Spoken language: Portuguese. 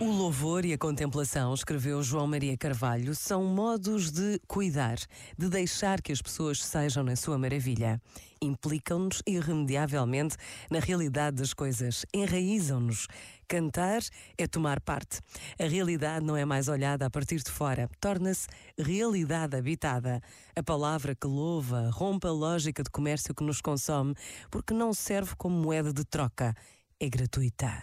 O louvor e a contemplação, escreveu João Maria Carvalho, são modos de cuidar, de deixar que as pessoas sejam na sua maravilha. Implicam-nos irremediavelmente na realidade das coisas, enraizam-nos. Cantar é tomar parte. A realidade não é mais olhada a partir de fora, torna-se realidade habitada. A palavra que louva rompe a lógica de comércio que nos consome, porque não serve como moeda de troca, é gratuita.